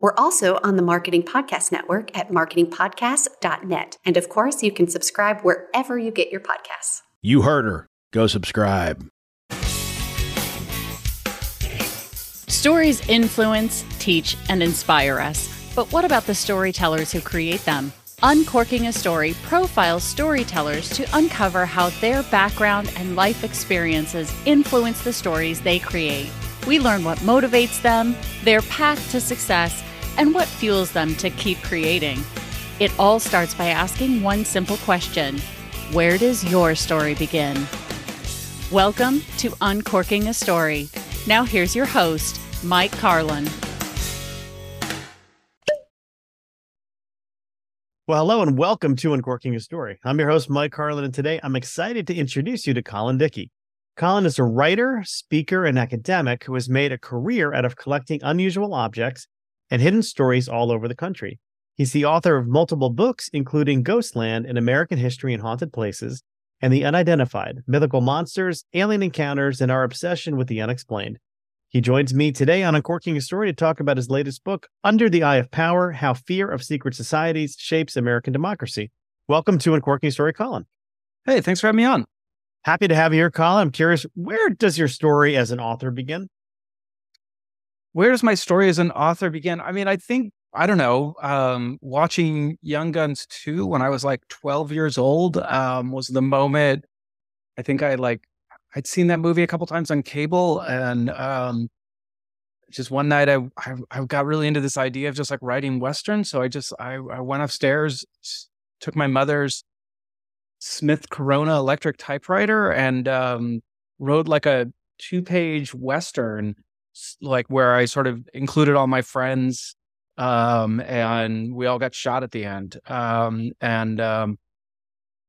We're also on the Marketing Podcast Network at marketingpodcast.net. And of course, you can subscribe wherever you get your podcasts. You heard her. Go subscribe. Stories influence, teach, and inspire us. But what about the storytellers who create them? Uncorking a Story profiles storytellers to uncover how their background and life experiences influence the stories they create. We learn what motivates them, their path to success, and what fuels them to keep creating. It all starts by asking one simple question Where does your story begin? Welcome to Uncorking a Story. Now, here's your host, Mike Carlin. Well, hello and welcome to Uncorking a Story. I'm your host, Mike Carlin, and today I'm excited to introduce you to Colin Dickey. Colin is a writer, speaker, and academic who has made a career out of collecting unusual objects and hidden stories all over the country. He's the author of multiple books, including Ghostland in American History and Haunted Places, and The Unidentified Mythical Monsters, Alien Encounters, and Our Obsession with the Unexplained. He joins me today on Uncorking a Story to talk about his latest book, Under the Eye of Power How Fear of Secret Societies Shapes American Democracy. Welcome to Uncorking a Story, Colin. Hey, thanks for having me on. Happy to have you here, Colin. I'm curious, where does your story as an author begin? Where does my story as an author begin? I mean, I think, I don't know, um, watching Young Guns 2 when I was like 12 years old um, was the moment. I think I like, I'd seen that movie a couple times on cable and um, just one night I, I, I got really into this idea of just like writing Western. So I just, I, I went upstairs, took my mother's Smith Corona electric typewriter and um, wrote like a two page Western like where I sort of included all my friends, um, and we all got shot at the end. Um, and um,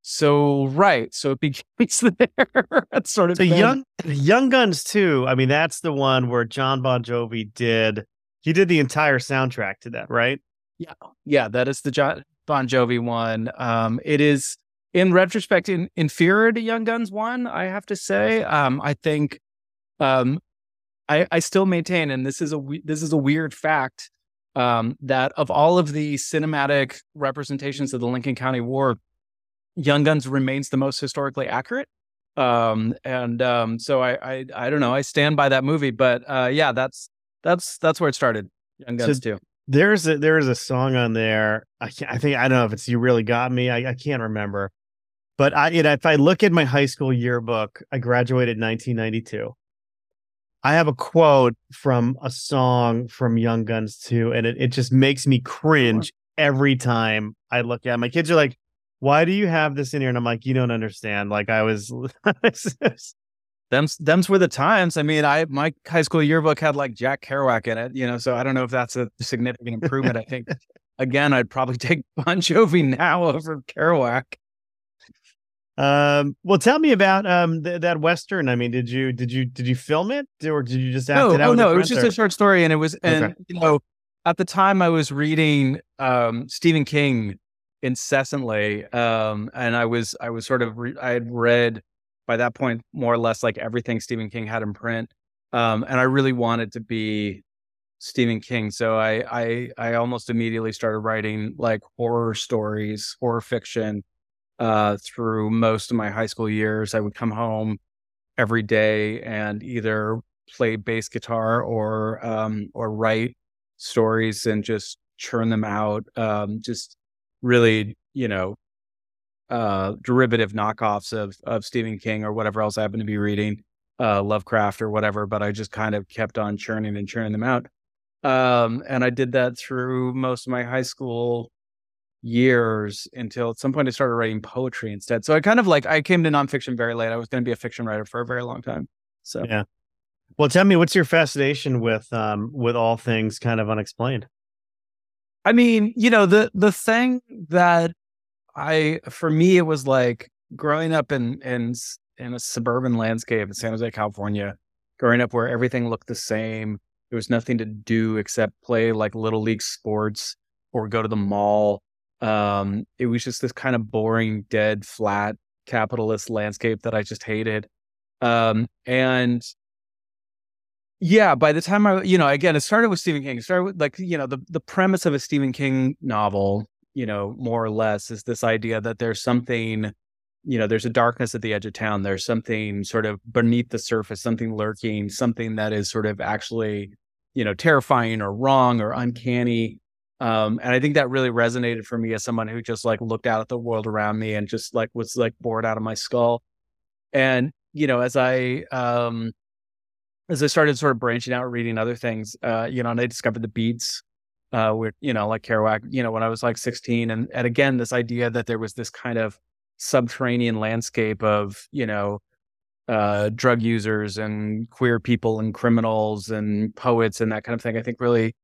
so right, so it begins there. that's sort of so young Young Guns too. I mean, that's the one where Jon Bon Jovi did. He did the entire soundtrack to that, right? Yeah, yeah, that is the Jon Bon Jovi one. Um, it is in retrospect in, inferior to Young Guns one. I have to say. Um, I think um, I, I still maintain, and this is a this is a weird fact, um, that of all of the cinematic representations of the Lincoln County War, Young Guns remains the most historically accurate. Um, and um, so I, I I don't know. I stand by that movie, but uh, yeah, that's that's that's where it started. Young Guns so too. There's a there's a song on there. I I think I don't know if it's "You Really Got Me." I, I can't remember, but I you know if I look at my high school yearbook, I graduated 1992. I have a quote from a song from Young Guns 2, and it, it just makes me cringe every time I look at it. My kids are like, Why do you have this in here? And I'm like, You don't understand. Like, I was. them's them's were the times. I mean, I my high school yearbook had like Jack Kerouac in it, you know, so I don't know if that's a significant improvement. I think again, I'd probably take Bon Jovi now over Kerouac. Um, well, tell me about um th- that western. I mean, did you did you did you film it or did you just act no, it out? Oh no, it was just or? a short story, and it was and okay. you know at the time I was reading um Stephen King incessantly, um, and I was I was sort of re- I had read by that point more or less like everything Stephen King had in print, um, and I really wanted to be Stephen King, so I I I almost immediately started writing like horror stories, horror fiction uh, through most of my high school years. I would come home every day and either play bass guitar or um, or write stories and just churn them out. Um, just really you know, uh, derivative knockoffs of of Stephen King or whatever else I happen to be reading, uh, Lovecraft or whatever. But I just kind of kept on churning and churning them out. Um, and I did that through most of my high school years until at some point I started writing poetry instead. So I kind of like I came to nonfiction very late. I was going to be a fiction writer for a very long time. So yeah. Well, tell me, what's your fascination with um with all things kind of unexplained? I mean, you know, the the thing that I for me it was like growing up in in in a suburban landscape in San Jose, California, growing up where everything looked the same. There was nothing to do except play like little league sports or go to the mall. Um, it was just this kind of boring, dead, flat capitalist landscape that I just hated. Um, and yeah, by the time I, you know, again, it started with Stephen King. It started with like, you know, the, the premise of a Stephen King novel, you know, more or less is this idea that there's something, you know, there's a darkness at the edge of town. There's something sort of beneath the surface, something lurking, something that is sort of actually, you know, terrifying or wrong or uncanny. Um, and I think that really resonated for me as someone who just like looked out at the world around me and just like was like bored out of my skull. And, you know, as I, um, as I started sort of branching out, reading other things, uh, you know, and I discovered the beats, uh, with, you know, like Kerouac, you know, when I was like 16. And, and again, this idea that there was this kind of subterranean landscape of, you know, uh, drug users and queer people and criminals and poets and that kind of thing, I think really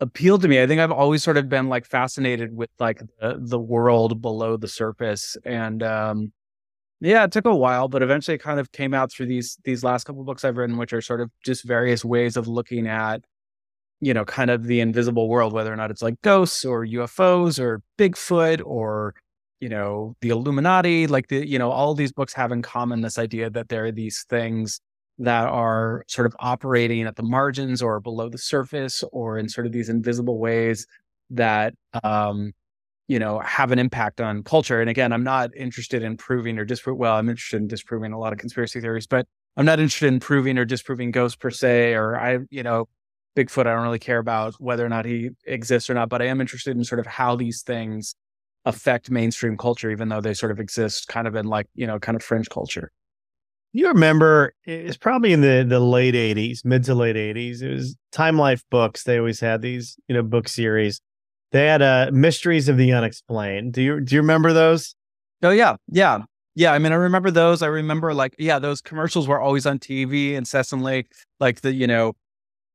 appealed to me. I think I've always sort of been like fascinated with like the, the world below the surface. And, um, yeah, it took a while, but eventually it kind of came out through these these last couple books I've written, which are sort of just various ways of looking at, you know, kind of the invisible world, whether or not it's like ghosts or UFOs or Bigfoot or, you know, the Illuminati. Like the, you know, all these books have in common this idea that there are these things that are sort of operating at the margins or below the surface or in sort of these invisible ways that um you know, have an impact on culture. And again, I'm not interested in proving or disproving. Well, I'm interested in disproving a lot of conspiracy theories, but I'm not interested in proving or disproving ghosts per se. Or I, you know, Bigfoot. I don't really care about whether or not he exists or not. But I am interested in sort of how these things affect mainstream culture, even though they sort of exist kind of in like you know, kind of fringe culture. You remember it's probably in the the late '80s, mid to late '80s. It was Time Life Books. They always had these, you know, book series they had uh Mysteries of the Unexplained. Do you do you remember those? Oh yeah, yeah, yeah. I mean, I remember those. I remember like yeah, those commercials were always on TV incessantly. Like the you know,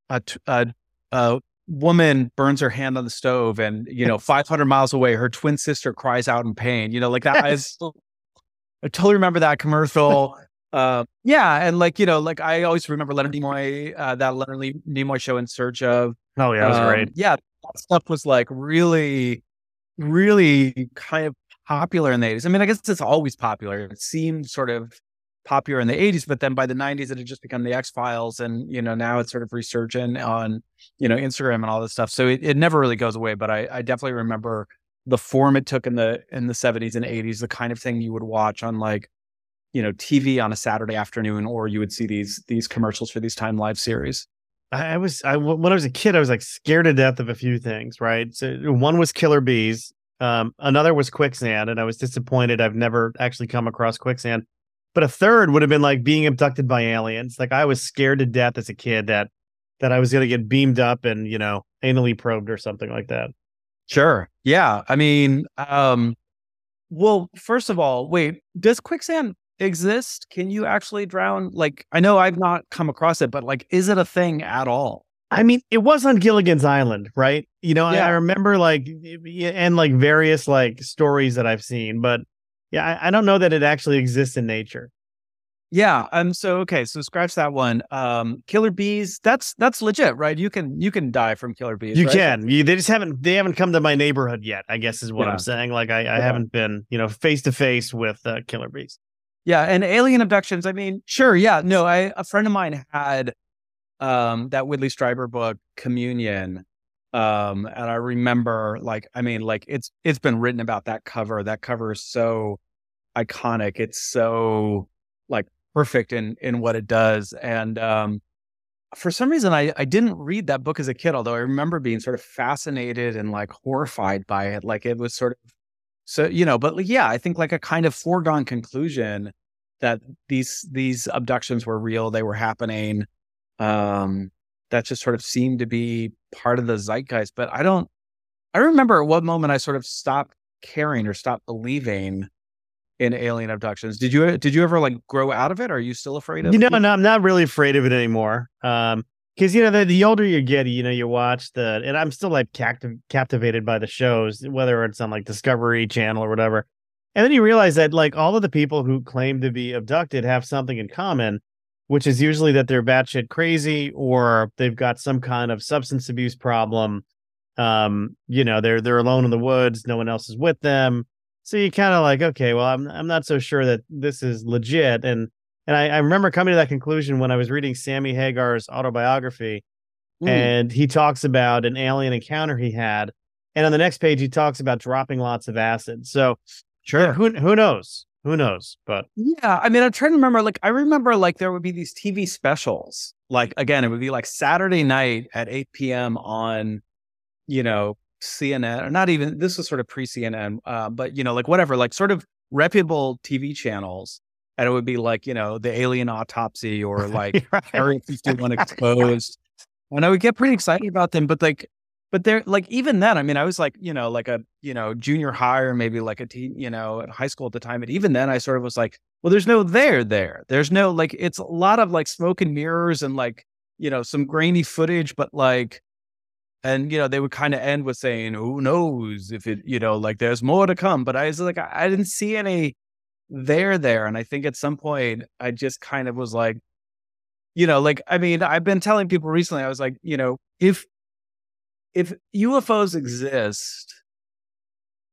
a a, a woman burns her hand on the stove, and you know, 500 miles away, her twin sister cries out in pain. You know, like that. Yes. I, I totally remember that commercial. Uh, yeah, and like you know, like I always remember Leonard Nimoy, uh, that Leonard Nimoy show in search of. Oh yeah, that was um, great. Yeah, stuff was like really, really kind of popular in the 80s. I mean, I guess it's always popular. It seemed sort of popular in the 80s, but then by the 90s, it had just become the X Files. And, you know, now it's sort of resurgent on, you know, Instagram and all this stuff. So it, it never really goes away. But I, I definitely remember the form it took in the in the 70s and 80s, the kind of thing you would watch on like, you know, TV on a Saturday afternoon, or you would see these these commercials for these Time Life series. I was I when I was a kid, I was like scared to death of a few things. Right, so one was killer bees, um, another was quicksand, and I was disappointed. I've never actually come across quicksand, but a third would have been like being abducted by aliens. Like I was scared to death as a kid that that I was going to get beamed up and you know anally probed or something like that. Sure. Yeah. I mean, um, well, first of all, wait, does quicksand exist? Can you actually drown? Like, I know I've not come across it, but like, is it a thing at all? I mean, it was on Gilligan's Island, right? You know, yeah. I, remember like, and like various like stories that I've seen, but yeah, I, I don't know that it actually exists in nature. Yeah. Um. So okay. So scratch that one. Um. Killer bees. That's that's legit, right? You can you can die from killer bees. You right? can. You, they just haven't they haven't come to my neighborhood yet. I guess is what yeah. I'm saying. Like I, I yeah. haven't been you know face to face with uh, killer bees. Yeah, and alien abductions. I mean, sure, yeah, no. I a friend of mine had um that Whitley Strieber book, Communion. Um, and I remember like, I mean, like it's it's been written about that cover. That cover is so iconic. It's so like perfect in in what it does. And um for some reason I, I didn't read that book as a kid, although I remember being sort of fascinated and like horrified by it. Like it was sort of so you know, but yeah, I think like a kind of foregone conclusion that these these abductions were real, they were happening. Um, that just sort of seemed to be part of the zeitgeist. But I don't. I remember at one moment I sort of stopped caring or stopped believing in alien abductions. Did you did you ever like grow out of it? Or Are you still afraid of you it? know, no, I'm not really afraid of it anymore. Um, because you know the, the older you get, you know you watch the, and I'm still like captiv- captivated by the shows, whether it's on like Discovery Channel or whatever. And then you realize that like all of the people who claim to be abducted have something in common, which is usually that they're batshit crazy or they've got some kind of substance abuse problem. Um, you know, they're they're alone in the woods, no one else is with them. So you kind of like, okay, well, I'm I'm not so sure that this is legit. And and I, I remember coming to that conclusion when I was reading Sammy Hagar's autobiography, Mm. and he talks about an alien encounter he had. And on the next page, he talks about dropping lots of acid. So Sure. who who knows? Who knows? But Yeah, I mean, I'm trying to remember. Like, I remember like there would be these TV specials. Like, again, it would be like Saturday night at 8 p.m. on, you know, CNN or not even. This was sort of pre CNN, uh, but you know, like whatever, like sort of reputable TV channels, and it would be like you know the alien autopsy or like Right. Area 51 exposed. And I would get pretty excited about them, but like, but they're like, even then, I mean, I was like, you know, like a, you know, junior high or maybe like a teen, you know, at high school at the time. And even then I sort of was like, well, there's no there there. There's no like, it's a lot of like smoke and mirrors and like, you know, some grainy footage, but like, and you know, they would kind of end with saying, who knows if it, you know, like there's more to come. But I was like, I, I didn't see any there there. And I think at some point I just kind of was like, you know, like I mean, I've been telling people recently, I was like, you know, if if UFOs exist,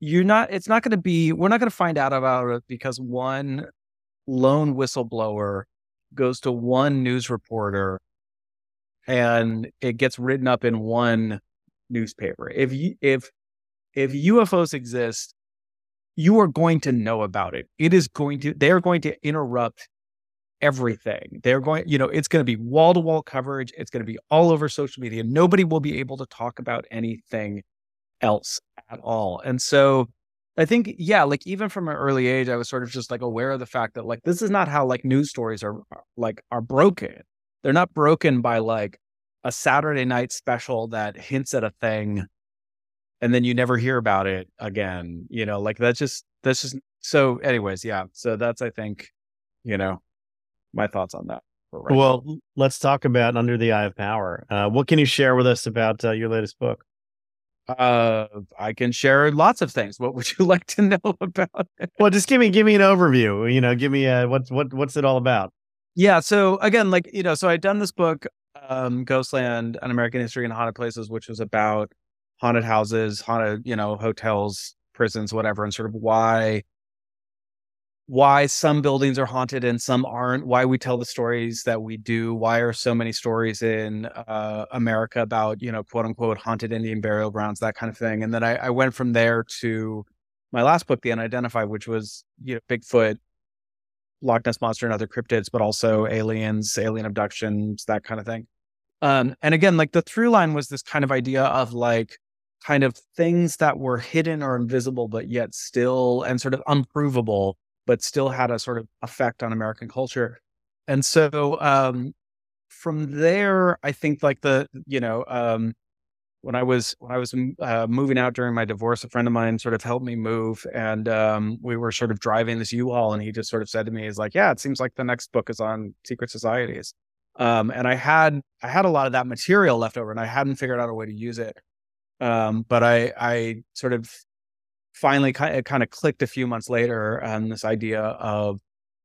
you're not it's not gonna be we're not gonna find out about it because one lone whistleblower goes to one news reporter and it gets written up in one newspaper. If you if if UFOs exist, you are going to know about it. It is going to they are going to interrupt everything. They're going, you know, it's going to be wall to wall coverage. It's going to be all over social media. Nobody will be able to talk about anything else at all. And so I think, yeah, like even from an early age, I was sort of just like aware of the fact that like this is not how like news stories are are- like are broken. They're not broken by like a Saturday night special that hints at a thing and then you never hear about it again. You know, like that's just that's just so anyways, yeah. So that's I think, you know, my thoughts on that. right well, let's talk about Under the Eye of Power. Uh, what can you share with us about uh, your latest book? uh I can share lots of things. What would you like to know about it? Well, just give me give me an overview. You know, give me uh, what's what what's it all about? Yeah. So again, like, you know, so I'd done this book, um, Ghostland, an American history and haunted places, which was about haunted houses, haunted, you know, hotels, prisons, whatever, and sort of why why some buildings are haunted and some aren't, why we tell the stories that we do, why are so many stories in uh, America about, you know, quote unquote haunted Indian burial grounds, that kind of thing. And then I, I went from there to my last book, The Unidentified, which was, you know, Bigfoot, Loch Ness monster and other cryptids, but also aliens, alien abductions, that kind of thing. Um, and again, like the through line was this kind of idea of like kind of things that were hidden or invisible, but yet still and sort of unprovable, but still had a sort of effect on American culture. And so um, from there, I think like the you know um, when I was when I was uh, moving out during my divorce, a friend of mine sort of helped me move, and um, we were sort of driving this U-Haul, and he just sort of said to me, "He's like, yeah, it seems like the next book is on secret societies." Um, and I had I had a lot of that material left over, and I hadn't figured out a way to use it. Um, but I I sort of finally kind of, kind of clicked a few months later on this idea of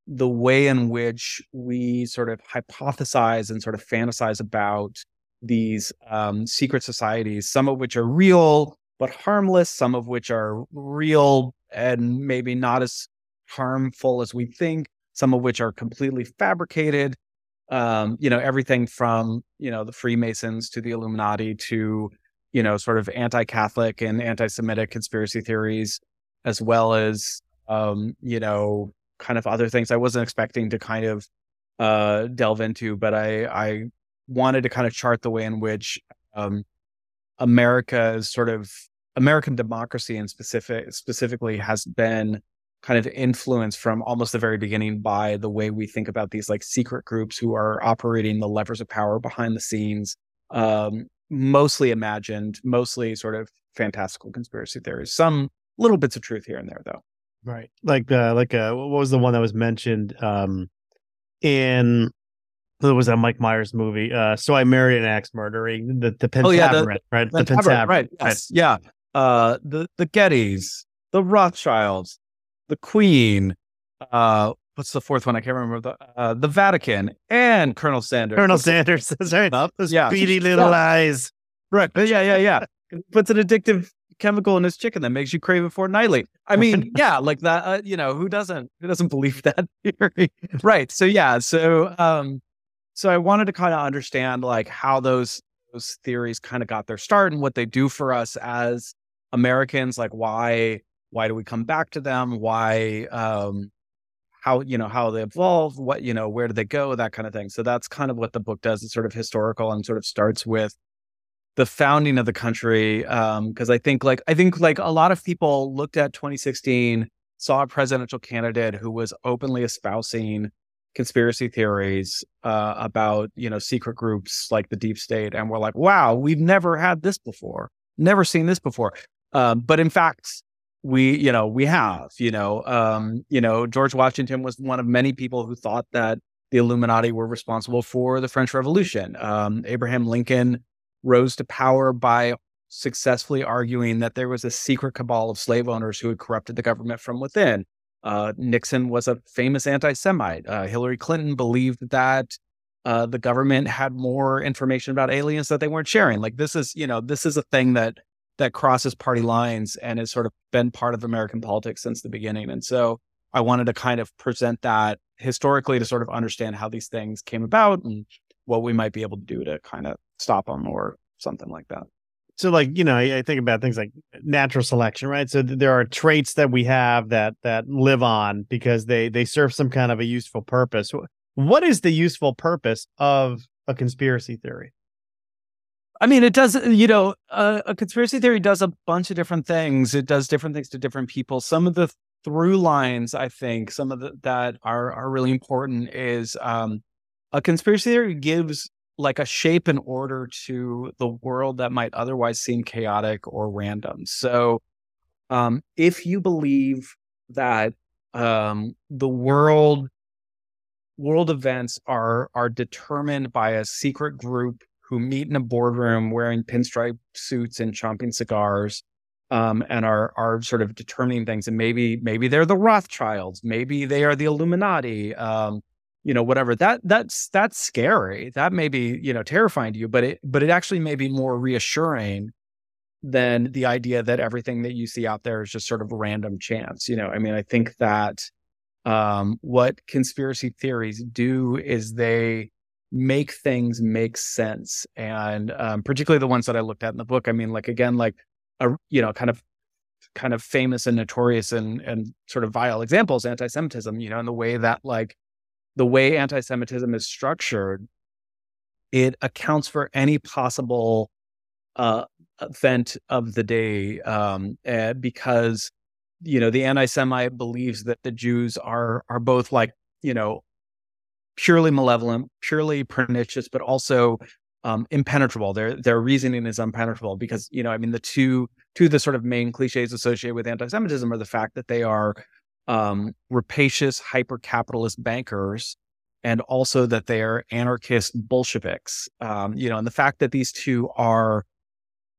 the way in which we sort of hypothesize and sort of fantasize about these um, secret societies, some of which are real but harmless, some of which are real and maybe not as harmful as we think, some of which are completely fabricated. Um, you know, everything from, you know, the Freemasons to the Illuminati to, you know, sort of anti Catholic and anti Semitic conspiracy theories, as well as, um, you know, kind of other things I wasn't expecting to kind of uh, delve into, but I, I wanted to kind of chart the way in which um, America is sort of American democracy and specific specifically has been kind of influenced from almost the very beginning by the way we think about these like secret groups who are operating the levers of power behind the scenes, um, mostly imagined, mostly sort of fantastical conspiracy theories. Some little bits of truth here and there, though. Right, like uh, like uh, what was the one that was mentioned um, in there was that Mike Myers movie. Uh, so I married an axe murdering the the Pentaverate, oh, yeah, the, right? The Pentaverate, right? Yes, yeah. Uh, the the Gettys, the Rothschilds, the Queen. Uh, what's the fourth one? I can't remember the uh, the Vatican and Colonel Sanders. Colonel Sanders. That's right. Those yeah. beady little yeah. eyes. Right. Yeah, yeah, yeah. Puts an addictive chemical in his chicken that makes you crave it fortnightly. I mean, yeah, like that. Uh, you know, who doesn't who doesn't believe that theory? right. So yeah. So um, so I wanted to kind of understand like how those those theories kind of got their start and what they do for us as Americans. Like why why do we come back to them? Why um how you know how they evolve? What you know where do they go? That kind of thing. So that's kind of what the book does. It's sort of historical and sort of starts with the founding of the country because um, I think like I think like a lot of people looked at 2016 saw a presidential candidate who was openly espousing conspiracy theories uh, about you know secret groups like the deep state and we're like wow we've never had this before never seen this before um, but in fact we you know we have you know um, you know george washington was one of many people who thought that the illuminati were responsible for the french revolution um, abraham lincoln rose to power by successfully arguing that there was a secret cabal of slave owners who had corrupted the government from within uh, Nixon was a famous anti Semite. Uh, Hillary Clinton believed that uh, the government had more information about aliens that they weren't sharing. Like this is, you know, this is a thing that that crosses party lines and has sort of been part of American politics since the beginning. And so I wanted to kind of present that historically to sort of understand how these things came about and what we might be able to do to kind of stop them or something like that. So like you know i think about things like natural selection right? So th- there are traits that we have that that live on because they they serve some kind of a useful purpose. What is the useful purpose of a conspiracy theory I mean, it does, you know, uh, a conspiracy theory does a bunch of different things. It does different things to different people. Some of the through lines, I think, some of the, that are are really important is um, a conspiracy theory gives like a shape and order to the world that might otherwise seem chaotic or random. So, um, if you believe that um, the world world events are are determined by a secret group who meet in a boardroom wearing pinstripe suits and chomping cigars um, and are are sort of determining things. And maybe maybe they're the rothschilds. Maybe they are the illuminati um, you know whatever. That that's that's scary. That may be you know terrifying to you but it but it actually may be more reassuring than the idea that everything that you see out there is just sort of random chance you know? I mean i think that um, what conspiracy theories do is they make things make sense. And um, particularly the ones that i looked at in the book i mean like again like a you know kind of kind of famous and notorious and and sort of vile examples anti-semitism you know in the way that like the way anti-Semitism is structured, it accounts for any possible uh, event of the day um, uh, because you know the anti-Semite believes that the Jews are are both like you know purely malevolent, purely pernicious, but also um, impenetrable. Their their reasoning is impenetrable because you know I mean the two two of the sort of main cliches associated with anti-Semitism are the fact that they are um, rapacious, hyper capitalist bankers, and also that they are anarchist Bolsheviks. Um, you know, and the fact that these two are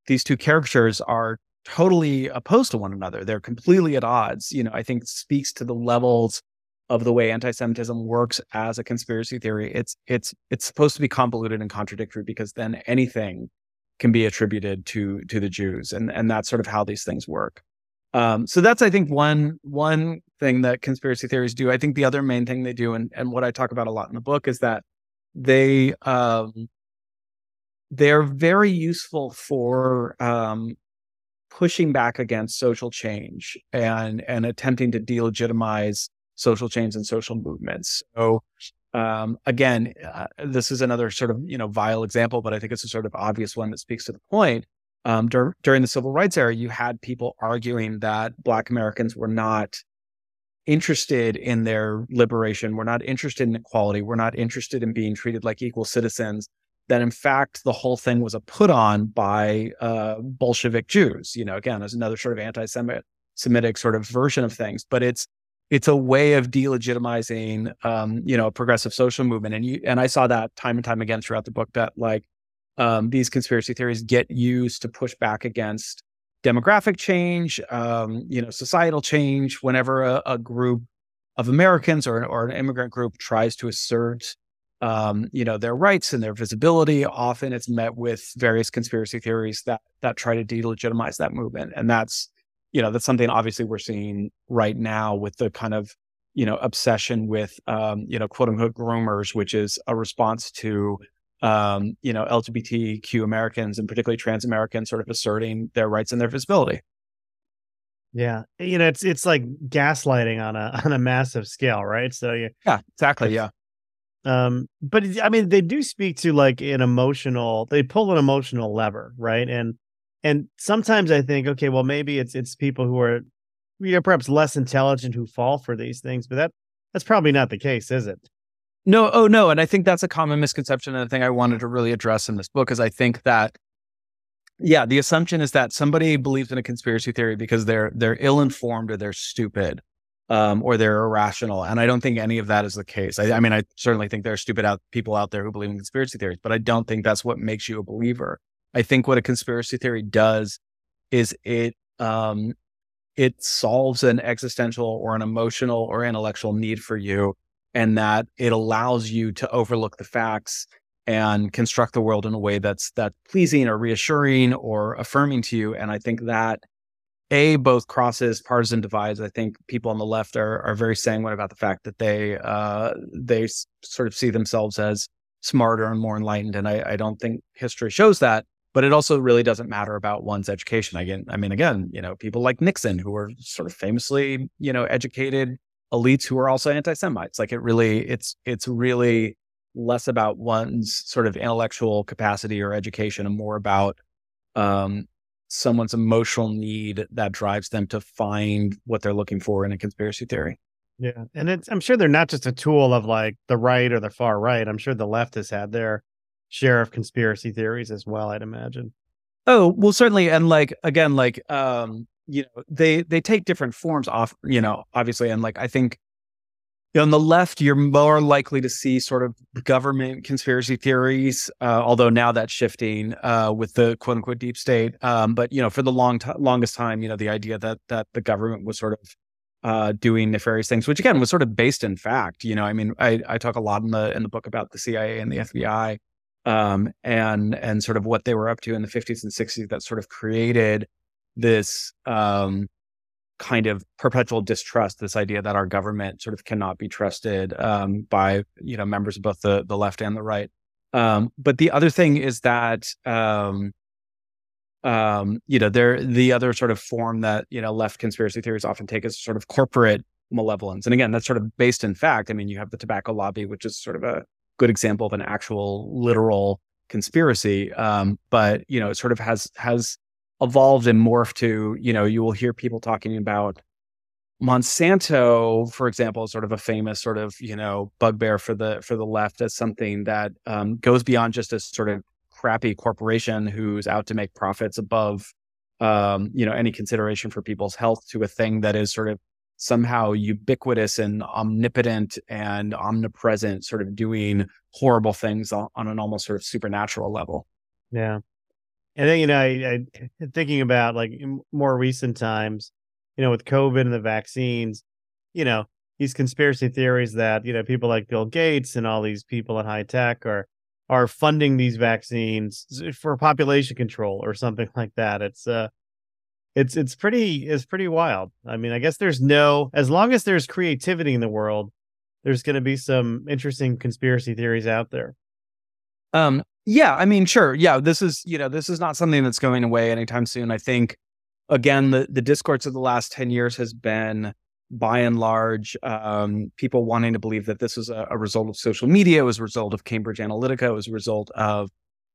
these two characters are totally opposed to one another. They're completely at odds. You know, I think speaks to the levels of the way anti-Semitism works as a conspiracy theory. It's it's it's supposed to be convoluted and contradictory because then anything can be attributed to to the Jews, and and that's sort of how these things work. Um, so that's I think one one thing that conspiracy theories do. I think the other main thing they do, and and what I talk about a lot in the book, is that they um, they're very useful for um, pushing back against social change and and attempting to delegitimize social change and social movements. So um, again, uh, this is another sort of you know vile example, but I think it's a sort of obvious one that speaks to the point um, dur- during the civil rights era, you had people arguing that Black Americans were not interested in their liberation, were not interested in equality, were not interested in being treated like equal citizens. That in fact, the whole thing was a put on by uh, Bolshevik Jews. You know, again, as another sort of anti-Semitic sort of version of things, but it's it's a way of delegitimizing, um, you know, a progressive social movement. And you and I saw that time and time again throughout the book that like um, these conspiracy theories get used to push back against demographic change, um, you know, societal change. Whenever a, a group of Americans or, or an immigrant group tries to assert, um, you know, their rights and their visibility, often it's met with various conspiracy theories that that try to delegitimize that movement. And that's, you know, that's something obviously we're seeing right now with the kind of you know obsession with um, you know quote unquote groomers, which is a response to um, you know, LGBTQ Americans and particularly trans Americans sort of asserting their rights and their visibility. Yeah. You know, it's it's like gaslighting on a on a massive scale, right? So you Yeah, exactly. Yeah. Um, but I mean they do speak to like an emotional they pull an emotional lever, right? And and sometimes I think, okay, well maybe it's it's people who are you know perhaps less intelligent who fall for these things, but that that's probably not the case, is it? No, oh no, and I think that's a common misconception and the thing I wanted to really address in this book is I think that yeah, the assumption is that somebody believes in a conspiracy theory because they're they're ill-informed or they're stupid. Um, or they're irrational. And I don't think any of that is the case. I, I mean, I certainly think there are stupid out, people out there who believe in conspiracy theories, but I don't think that's what makes you a believer. I think what a conspiracy theory does is it um, it solves an existential or an emotional or intellectual need for you and that it allows you to overlook the facts and construct the world in a way that's that pleasing or reassuring or affirming to you and i think that a both crosses partisan divides. I think people on the left are are very sanguine about the fact that they uh they sort of see themselves as smarter and more enlightened and I, I don't think history shows that but it also really doesn't matter about one's education again i mean again you know people like nixon who were sort of famously you know educated elites who are also anti-Semites. Like it really, it's it's really less about one's sort of intellectual capacity or education and more about um, someone's emotional need that drives them to find what they're looking for in a conspiracy theory. Yeah. And I'm sure they're not just a tool of like the right or the far right. I'm sure the left has had their share of conspiracy theories as well, I'd imagine. Oh, well certainly and like again like um you know they they take different forms off you know obviously and like i think on the left you're more likely to see sort of government conspiracy theories uh, although now that's shifting uh, with the quote unquote deep state um, but you know for the long t- longest time you know the idea that that the government was sort of uh, doing nefarious things which again was sort of based in fact you know i mean i i talk a lot in the in the book about the cia and the fbi um, and and sort of what they were up to in the 50s and 60s that sort of created this um, kind of perpetual distrust, this idea that our government sort of cannot be trusted um, by you know members of both the the left and the right. Um, but the other thing is that um, um, you know there the other sort of form that you know left conspiracy theories often take is sort of corporate malevolence, and again that's sort of based in fact. I mean, you have the tobacco lobby, which is sort of a good example of an actual literal conspiracy, um, but you know it sort of has has evolved and morphed to, you know, you will hear people talking about Monsanto, for example, sort of a famous sort of, you know, bugbear for the for the left as something that um, goes beyond just a sort of crappy corporation who's out to make profits above um, you know, any consideration for people's health to a thing that is sort of somehow ubiquitous and omnipotent and omnipresent, sort of doing horrible things on, on an almost sort of supernatural level. Yeah. And then, you know, I, I thinking about like more recent times, you know, with COVID and the vaccines, you know, these conspiracy theories that, you know, people like Bill Gates and all these people at high tech are are funding these vaccines for population control or something like that. It's uh it's it's pretty it's pretty wild. I mean, I guess there's no as long as there's creativity in the world, there's going to be some interesting conspiracy theories out there. Um, yeah, I mean, sure. Yeah, this is, you know, this is not something that's going away anytime soon. I think again, the the discourse of the last 10 years has been by and large um, people wanting to believe that this was a, a, result of social media, it was a result of Cambridge Analytica, it was a result of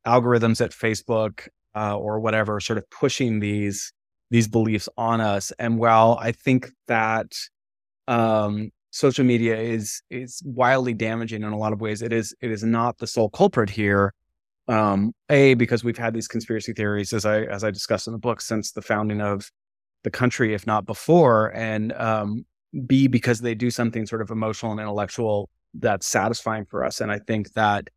algorithms at Facebook. uh, or whatever, sort of pushing these these beliefs on us. And while I think that um, social media is is wildly damaging in a lot of ways, it is it is not the sole culprit here. Um, a because we've had these conspiracy theories as I as I discussed in the book since the founding of the country, if not before, and um, B because they do something sort of emotional and intellectual that's satisfying for us. And I think that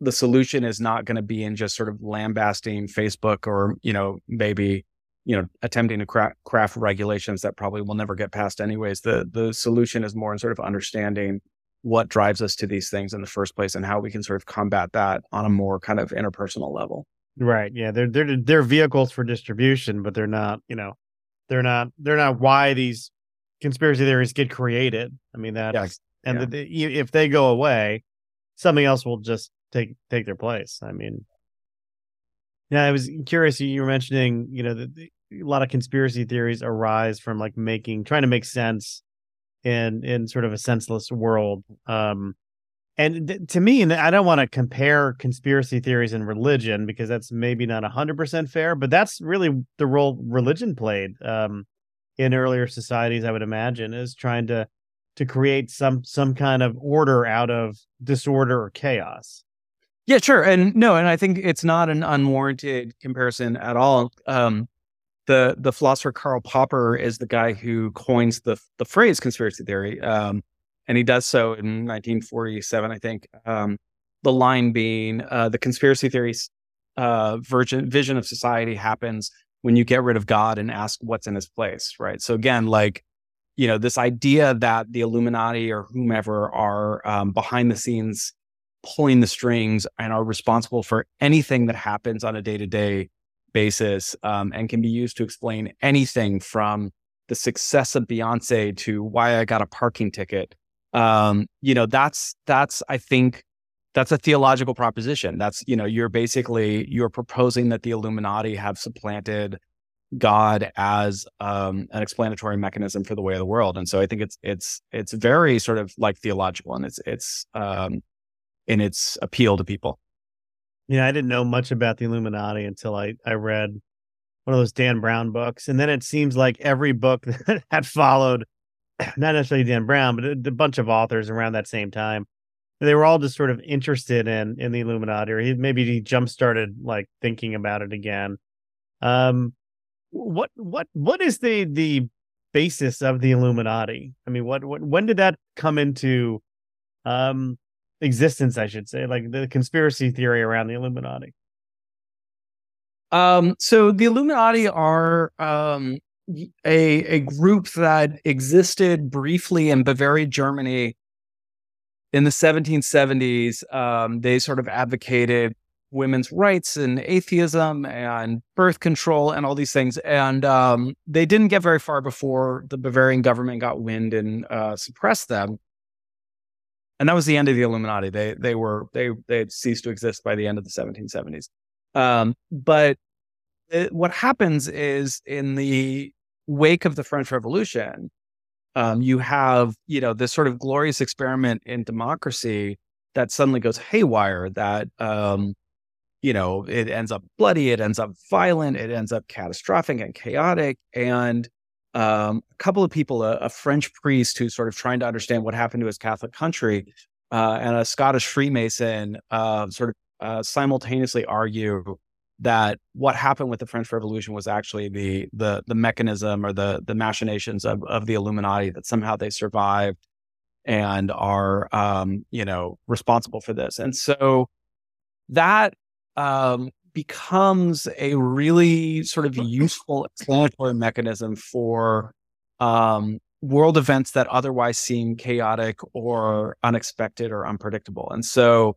the solution is not going to be in just sort of lambasting Facebook or, you know, maybe, you know, attempting to craft, craft regulations that probably will never get passed anyways. The the solution is more in sort of understanding what drives us to these things in the first place and how we can sort of combat that on a more kind of interpersonal level. Right. Yeah. They're they're they're vehicles for distribution, but they're not, you know, they're not they're not why these conspiracy theories get created. I mean that yeah. and yeah. The, if they go away, something else will just take take their place. I mean, yeah, I was curious. You were mentioning, you know, that a lot of conspiracy theories arise from like making trying to make sense in in sort of a senseless world. Um, and th- to me, and I don't want to compare conspiracy theories and religion because that's maybe not hundred percent fair, but that's really the role religion played um, in earlier societies. I would imagine is trying to to create some some kind of order out of disorder or chaos. Yeah, sure. And no, and I think it's not an unwarranted comparison at all. Um, the the philosopher Karl Popper is the guy who coins the the phrase conspiracy theory, um, and he does so in 1947, I think. Um, the line being uh, the conspiracy theory's uh, virgin, vision of society happens when you get rid of God and ask what's in his place, right? So again, like you know, this idea that the Illuminati or whomever are um, behind the scenes pulling the strings and are responsible for anything that happens on a day to day basis um, and can be used to explain anything from the success of Beyonce to why I got a parking ticket. Um, you know, that's, that's, I think, that's a theological proposition. That's, you know, you're basically, you're proposing that the Illuminati have supplanted God as um, an explanatory mechanism for the way of the world. And so I think it's, it's, it's very sort of like theological and it's, it's, um, in its appeal to people. Yeah, I didn't know much about the Illuminati until I I read one of those Dan Brown books, and then it seems like every book that had followed, not necessarily Dan Brown, but a, a bunch of authors around that same time, they were all just sort of interested in in the Illuminati, or he, maybe he jump started like thinking about it again. Um, what what what is the the basis of the Illuminati? I mean, what what when did that come into um existence, I should say, like the conspiracy theory around the Illuminati? Um, so the Illuminati are um, a a group that existed briefly in Bavaria, Germany, in the 1770s. Um, they sort of advocated women's rights and atheism and birth control and all these things. And um, they didn't get very far before the Bavarian government got wind and uh, suppressed them and that was the end of the Illuminati. They they were they they had ceased to exist by the end of the 1770s. Um, but it, what happens is in the wake of the French Revolution, um, you have you know this sort of glorious experiment in democracy that suddenly goes haywire. That um, you know it ends up bloody, it ends up violent, it ends up catastrophic and chaotic, and um, a couple of people, a, a, French priest who's sort of trying to understand what happened to his Catholic country, uh, and a Scottish Freemason, uh, sort of uh, simultaneously argue that what happened with the French Revolution was actually the the the mechanism or the the machinations of of the Illuminati that somehow they survived and are um, you know responsible for this, and so that um, becomes a really sort of useful explanatory mechanism for um, world events that otherwise seem chaotic or unexpected or unpredictable. And so,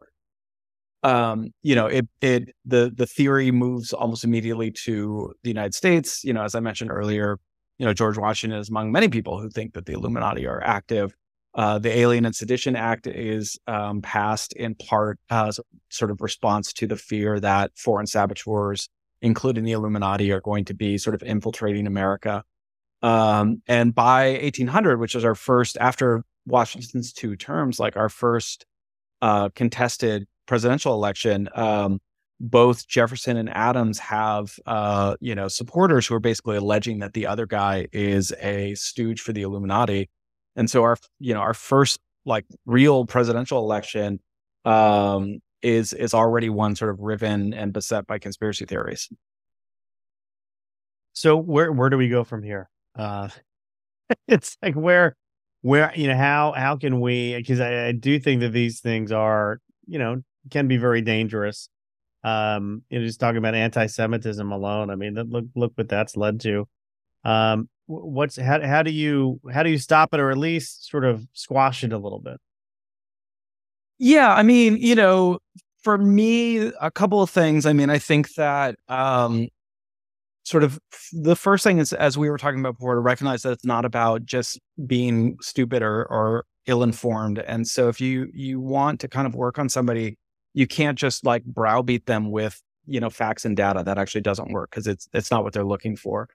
um, you know, it it the the theory moves almost immediately to the United States. You know, as I mentioned earlier, you know, George Washington is among many people who think that the Illuminati are active. Uh, the Alien and Sedition Act is um, passed in part as sort of response to the fear that foreign saboteurs, including the Illuminati, are going to be sort of infiltrating America. Um, and by 1800, which is our first, after Washington's two terms, like our first uh, contested presidential election, um, both Jefferson and Adams have, uh, you know, supporters who are basically alleging that the other guy is a stooge for the Illuminati. And so our, you know, our first like real presidential election um, is is already one sort of riven and beset by conspiracy theories. So where where do we go from here? Uh, it's like where where you know how how can we? Because I, I do think that these things are you know can be very dangerous um, you know, just talking about anti-Semitism alone. I mean, look look what that's led to. Um, what's how how do you how do you stop it or at least sort of squash it a little bit? Yeah, I mean, you know, for me, a couple of things. I mean, I think that um, sort of the first thing is, as we were talking about before, to recognize that it's not about just being stupid or or ill informed. And so, if you you want to kind of work on somebody you can't just like browbeat them with you know facts and data that actually doesn't work because it's it's not what they're looking for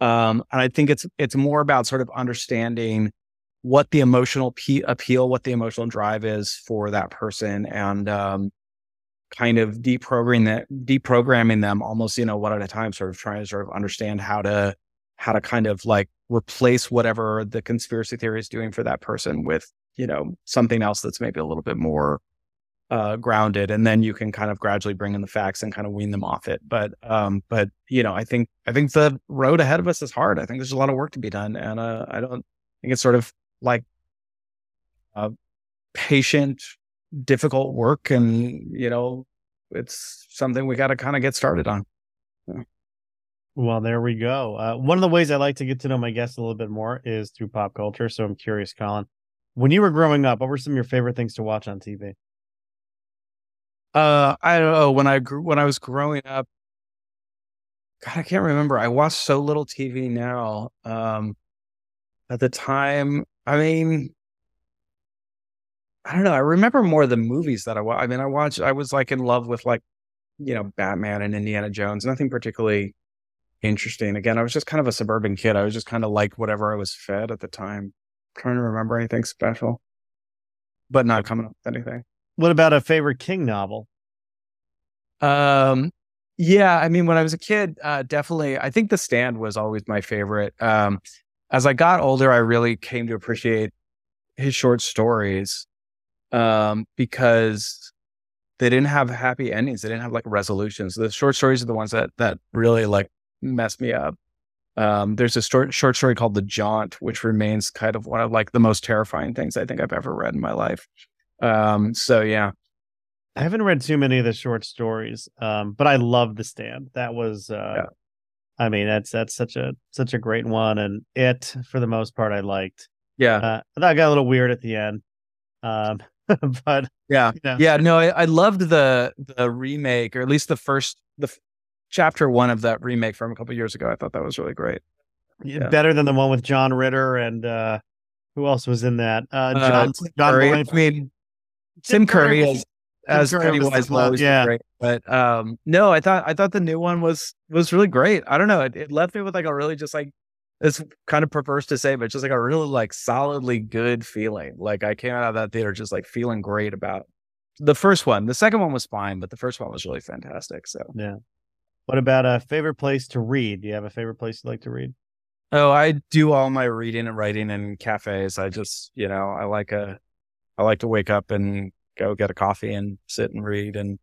um, and i think it's it's more about sort of understanding what the emotional p- appeal what the emotional drive is for that person and um, kind of deprogramming that deprogramming them almost you know one at a time sort of trying to sort of understand how to how to kind of like replace whatever the conspiracy theory is doing for that person with you know something else that's maybe a little bit more uh, grounded, and then you can kind of gradually bring in the facts and kind of wean them off it. But um, but you know, I think I think the road ahead of us is hard. I think there's a lot of work to be done, and uh, I don't think it's sort of like uh, patient, difficult work, and you know, it's something we got to kind of get started on. Well, there we go. Uh, one of the ways I like to get to know my guests a little bit more is through pop culture. So I'm curious, Colin, when you were growing up, what were some of your favorite things to watch on TV? Uh, I don't know. When I grew, when I was growing up, God, I can't remember. I watched so little TV now. Um, at the time, I mean, I don't know. I remember more the movies that I watched. I mean, I watched. I was like in love with like, you know, Batman and Indiana Jones. Nothing particularly interesting. Again, I was just kind of a suburban kid. I was just kind of like whatever I was fed at the time. I'm trying to remember anything special, but not coming up with anything. What about a favorite King novel? Um, yeah, I mean, when I was a kid, uh, definitely, I think The Stand was always my favorite. Um, as I got older, I really came to appreciate his short stories um, because they didn't have happy endings. They didn't have like resolutions. The short stories are the ones that that really like messed me up. Um, there's a short short story called The Jaunt, which remains kind of one of like the most terrifying things I think I've ever read in my life. Um, so yeah. I haven't read too many of the short stories, um, but I love The Stand. That was, uh, yeah. I mean, that's that's such a such a great one, and it for the most part I liked. Yeah, uh, that got a little weird at the end, um, but yeah, you know. yeah, no, I, I loved the the remake, or at least the first the f- chapter one of that remake from a couple years ago. I thought that was really great. Yeah. Better than the one with John Ritter and uh, who else was in that? Uh, John, uh, John I mean, Tim Curry as as Pennywise was yeah. great. But um, no, I thought I thought the new one was was really great. I don't know. It, it left me with like a really just like it's kind of perverse to say, but just like a really like solidly good feeling. Like I came out of that theater just like feeling great about the first one. The second one was fine, but the first one was really fantastic. So yeah. What about a favorite place to read? Do you have a favorite place you like to read? Oh, I do all my reading and writing in cafes. I just, you know, I like a, I like to wake up and go get a coffee and sit and read and,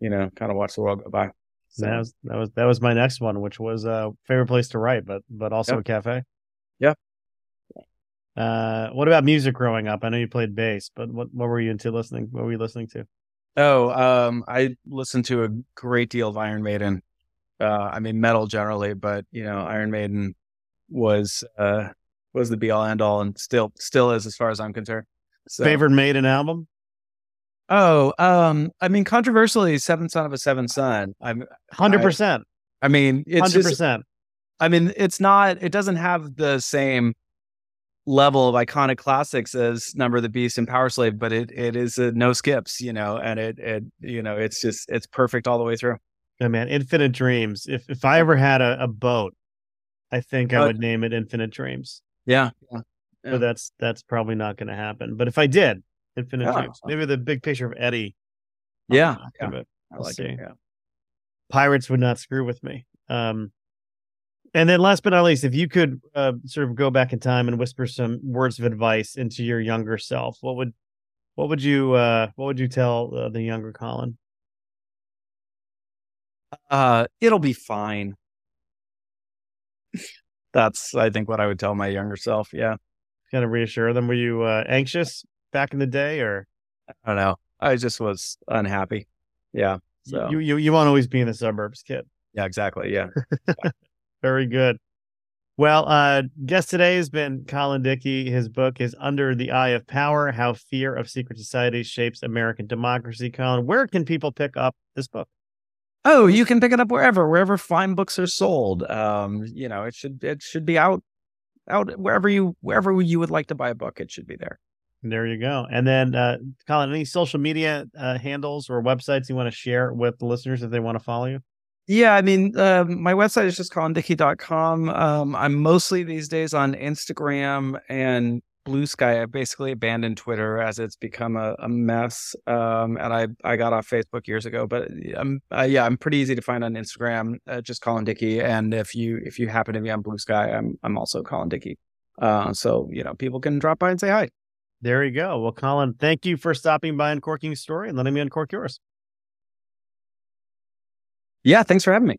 you know, kind of watch the world go by. So that was that was that was my next one, which was a uh, favorite place to write, but but also yep. a cafe. Yeah. Uh, what about music growing up? I know you played bass, but what what were you into listening? What were you listening to? Oh, um, I listened to a great deal of Iron Maiden. Uh, I mean metal generally, but you know, Iron Maiden was uh was the be all end all, and still still is as far as I'm concerned. So. Favorite Maiden album? Oh, um, I mean, controversially, Seventh Son of a Seventh Son. I'm hundred percent. I mean, it's hundred percent. I mean, it's not. It doesn't have the same level of iconic classics as Number of the Beast and Powerslave, but it it is a no skips, you know, and it it you know it's just it's perfect all the way through. Yeah, man, Infinite Dreams. If if I ever had a, a boat, I think I would name it Infinite Dreams. Yeah, yeah. Yeah. But that's that's probably not going to happen. But if I did, Infinite yeah. Dreams. Maybe the big picture of Eddie. Yeah. yeah. I like see. it. Yeah. pirates would not screw with me. Um, and then last but not least, if you could uh, sort of go back in time and whisper some words of advice into your younger self, what would what would you uh, what would you tell uh, the younger Colin? Uh, it'll be fine. That's I think what I would tell my younger self. Yeah, kind of reassure them. Were you uh, anxious back in the day, or I don't know. I just was unhappy. Yeah. So you you you won't always be in the suburbs, kid. Yeah, exactly. Yeah. Very good. Well, uh, guest today has been Colin Dickey. His book is Under the Eye of Power How Fear of Secret Societies Shapes American Democracy. Colin, where can people pick up this book? Oh, you can pick it up wherever, wherever fine books are sold. Um, you know, it should it should be out out wherever you wherever you would like to buy a book, it should be there. There you go. And then, uh, Colin, any social media uh, handles or websites you want to share with the listeners if they want to follow you? Yeah, I mean, uh, my website is just colindickey.com. Um, I'm mostly these days on Instagram and Bluesky. I basically abandoned Twitter as it's become a, a mess. Um, and I, I got off Facebook years ago, but I'm, uh, yeah, I'm pretty easy to find on Instagram, uh, just Colin Dickey. And if you, if you happen to be on Bluesky, I'm, I'm also Colin Dickey. Uh, so, you know, people can drop by and say hi. There you go. Well, Colin, thank you for stopping by and Uncorking the Story and letting me uncork yours. Yeah, thanks for having me.